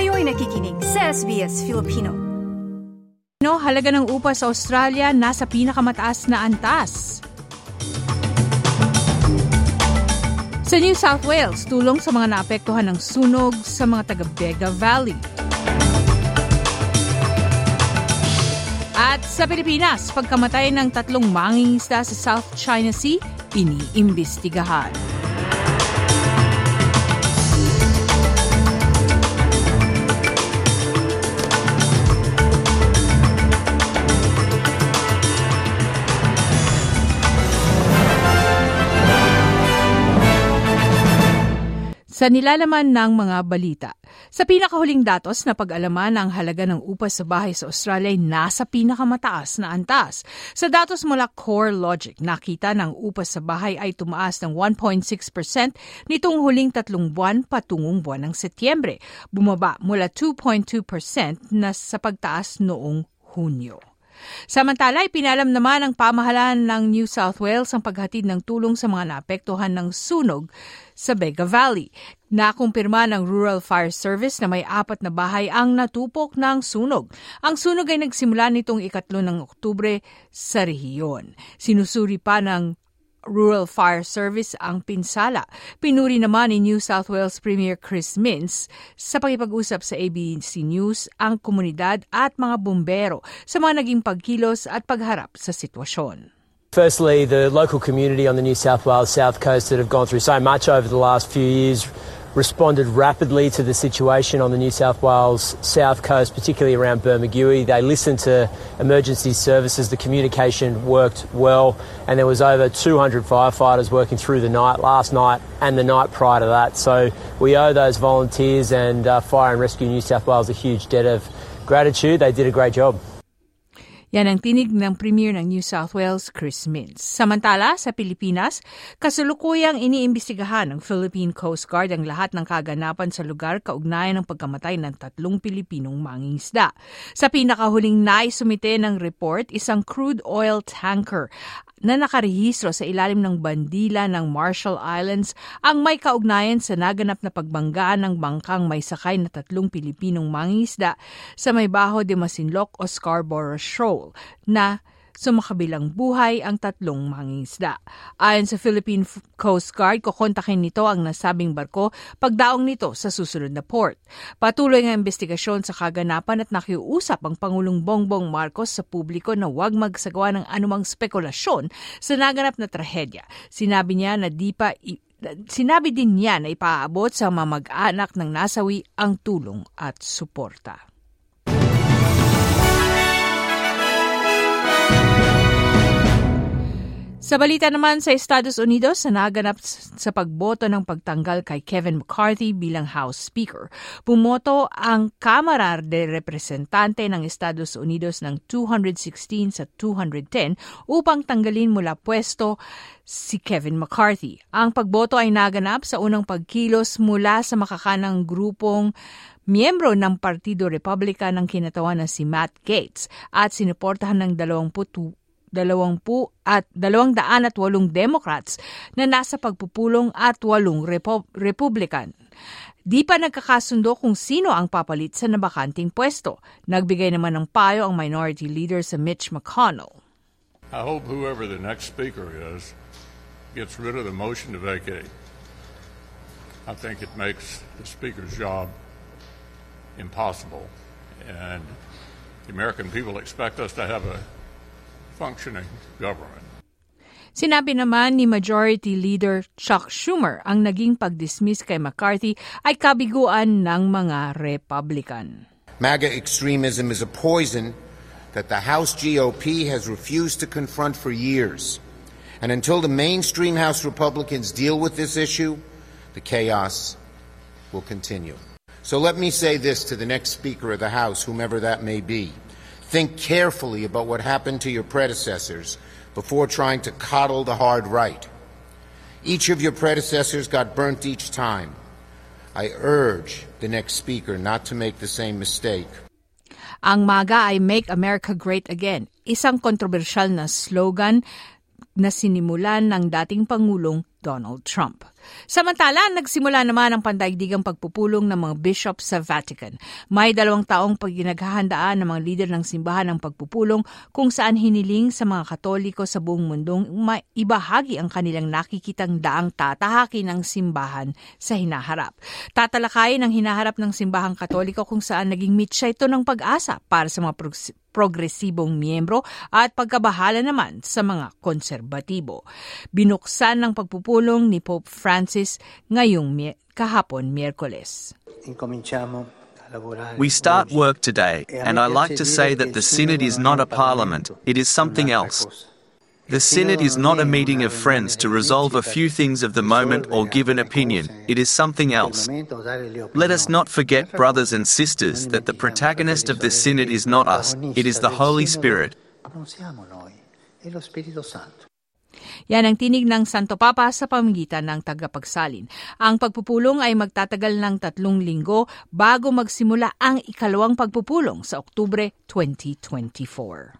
Kayo'y nakikinig sa SBS Filipino. No, halaga ng upa sa Australia nasa pinakamataas na antas. Sa New South Wales, tulong sa mga naapektuhan ng sunog sa mga taga-Bega Valley. At sa Pilipinas, pagkamatay ng tatlong mangingisda sa South China Sea, iniimbestigahan. Sa nilalaman ng mga balita, sa pinakahuling datos na pag-alaman ang halaga ng upas sa bahay sa Australia ay nasa pinakamataas na antas. Sa datos mula Core Logic, nakita ng upas sa bahay ay tumaas ng 1.6% nitong huling tatlong buwan patungong buwan ng Setyembre, bumaba mula 2.2% na sa pagtaas noong Hunyo. Samantala, ipinalam naman ng pamahalaan ng New South Wales ang paghatid ng tulong sa mga naapektuhan ng sunog sa Bega Valley. Nakumpirma ng Rural Fire Service na may apat na bahay ang natupok ng sunog. Ang sunog ay nagsimula nitong ikatlo ng Oktubre sa rehiyon. Sinusuri pa ng Rural Fire Service ang pinsala. Pinuri naman ni New South Wales Premier Chris Mintz sa pakipag-usap sa ABC News ang komunidad at mga bumbero sa mga naging pagkilos at pagharap sa sitwasyon. Firstly, the local community on the New South Wales South Coast that have gone through so much over the last few years responded rapidly to the situation on the New South Wales south coast, particularly around Bermagui. They listened to emergency services. The communication worked well, and there was over 200 firefighters working through the night last night and the night prior to that. So we owe those volunteers and uh, Fire and Rescue New South Wales a huge debt of gratitude. They did a great job. Yan ang tinig ng Premier ng New South Wales, Chris Mintz. Samantala, sa Pilipinas, kasulukuyang iniimbestigahan ng Philippine Coast Guard ang lahat ng kaganapan sa lugar kaugnayan ng pagkamatay ng tatlong Pilipinong mangingisda. Sa pinakahuling naisumite ng report, isang crude oil tanker na nakarehistro sa ilalim ng bandila ng Marshall Islands ang may kaugnayan sa naganap na pagbangga ng bangkang may sakay na tatlong Pilipinong mangingisda sa may Baho de Masinloc o Scarborough Shoal na sumakabilang buhay ang tatlong mangingisda. Ayon sa Philippine Coast Guard, kukontakin nito ang nasabing barko pagdaong nito sa susunod na port. Patuloy ang investigasyon sa kaganapan at nakiusap ang Pangulong Bongbong Marcos sa publiko na huwag magsagawa ng anumang spekulasyon sa naganap na trahedya. Sinabi niya na di pa Sinabi din niya na ipaabot sa mamag-anak ng nasawi ang tulong at suporta. Sa balita naman sa Estados Unidos na naganap sa pagboto ng pagtanggal kay Kevin McCarthy bilang House Speaker, bumoto ang Kamara de Representante ng Estados Unidos ng 216 sa 210 upang tanggalin mula pwesto si Kevin McCarthy. Ang pagboto ay naganap sa unang pagkilos mula sa makakanang grupong miyembro ng Partido Republican ng kinatawan na si Matt Gates at sinuportahan ng 20 dalawampu at dalawang daan at walong Democrats na nasa pagpupulong at walong Repo- Republican. Di pa nagkakasundo kung sino ang papalit sa nabakanting pwesto. Nagbigay naman ng payo ang minority leader sa Mitch McConnell. I hope whoever the next speaker is gets rid of the motion to vacate. I think it makes the speaker's job impossible. And the American people expect us to have a functioning government. Sinabi naman ni Majority Leader Chuck Schumer ang naging pag-dismiss kay McCarthy ay kabiguan ng mga Republican. MAGA extremism is a poison that the House GOP has refused to confront for years. And until the mainstream House Republicans deal with this issue, the chaos will continue. So let me say this to the next Speaker of the House, whomever that may be. Think carefully about what happened to your predecessors before trying to coddle the hard right. Each of your predecessors got burnt each time. I urge the next speaker not to make the same mistake. Ang MAGA ay Make America Great Again, isang kontrobersyal na slogan na sinimulan ng dating Pangulong Donald Trump. Samantala, nagsimula naman ang pandaigdigang pagpupulong ng mga bishop sa Vatican. May dalawang taong paginaghahandaan ng mga lider ng simbahan ng pagpupulong kung saan hiniling sa mga katoliko sa buong mundong maibahagi ang kanilang nakikitang daang tatahakin ng simbahan sa hinaharap. Tatalakayin ang hinaharap ng simbahang katoliko kung saan naging mitsa ito ng pag-asa para sa mga progresibong miyembro at pagkabahala naman sa mga konserbatibo. Binuksan ng pagpupulong ni Pope Francis ngayong kahapon Miyerkules. We start work today, and I like to say that the Synod is not a parliament, it is something else. The Synod is not a meeting of friends to resolve a few things of the moment or give an opinion. It is something else. Let us not forget, brothers and sisters, that the protagonist of the Synod is not us, it is the Holy Spirit. Yan ang tinig ng Santo Papa sa pamamagitan ng tagapagsalin. Ang pagpupulong ay magtatagal ng tatlong linggo bago magsimula ang ikalawang pagpupulong sa Oktubre 2024.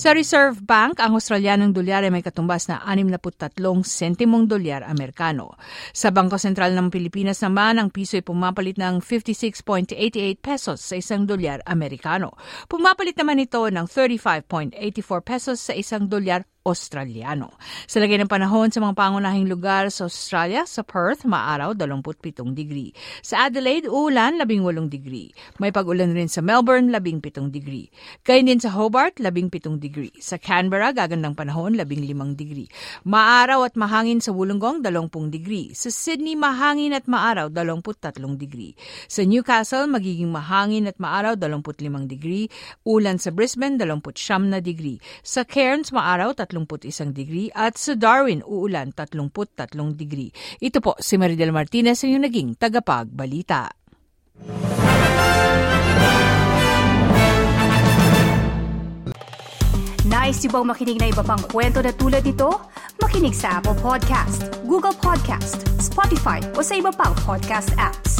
Sa Reserve Bank, ang Australianong dolyar ay may katumbas na 63 sentimong dolyar Amerikano. Sa Bangko Sentral ng Pilipinas naman, ang piso ay pumapalit ng 56.88 pesos sa isang dolyar Amerikano. Pumapalit naman ito ng 35.84 pesos sa isang dolyar Australiano. Sa lagay ng panahon sa mga pangunahing lugar sa Australia, sa Perth, maaraw 27 degree. Sa Adelaide, ulan 18 degree. May pag-ulan rin sa Melbourne, 17 degree. Gayun din sa Hobart, 17 degree. Sa Canberra, gagandang panahon, 15 degree. Maaraw at mahangin sa Wollongong, 20 degree. Sa Sydney, mahangin at maaraw, 23 degree. Sa Newcastle, magiging mahangin at maaraw, 25 degree. Ulan sa Brisbane, 29 na degree. Sa Cairns, maaraw, 31 degree at sa Darwin uulan 33 degree. Ito po si Maridel Martinez ang naging tagapagbalita. Nice yung bang makinig na iba pang kwento na tulad ito? Makinig sa Apple Podcast, Google Podcast, Spotify o sa iba pang podcast apps.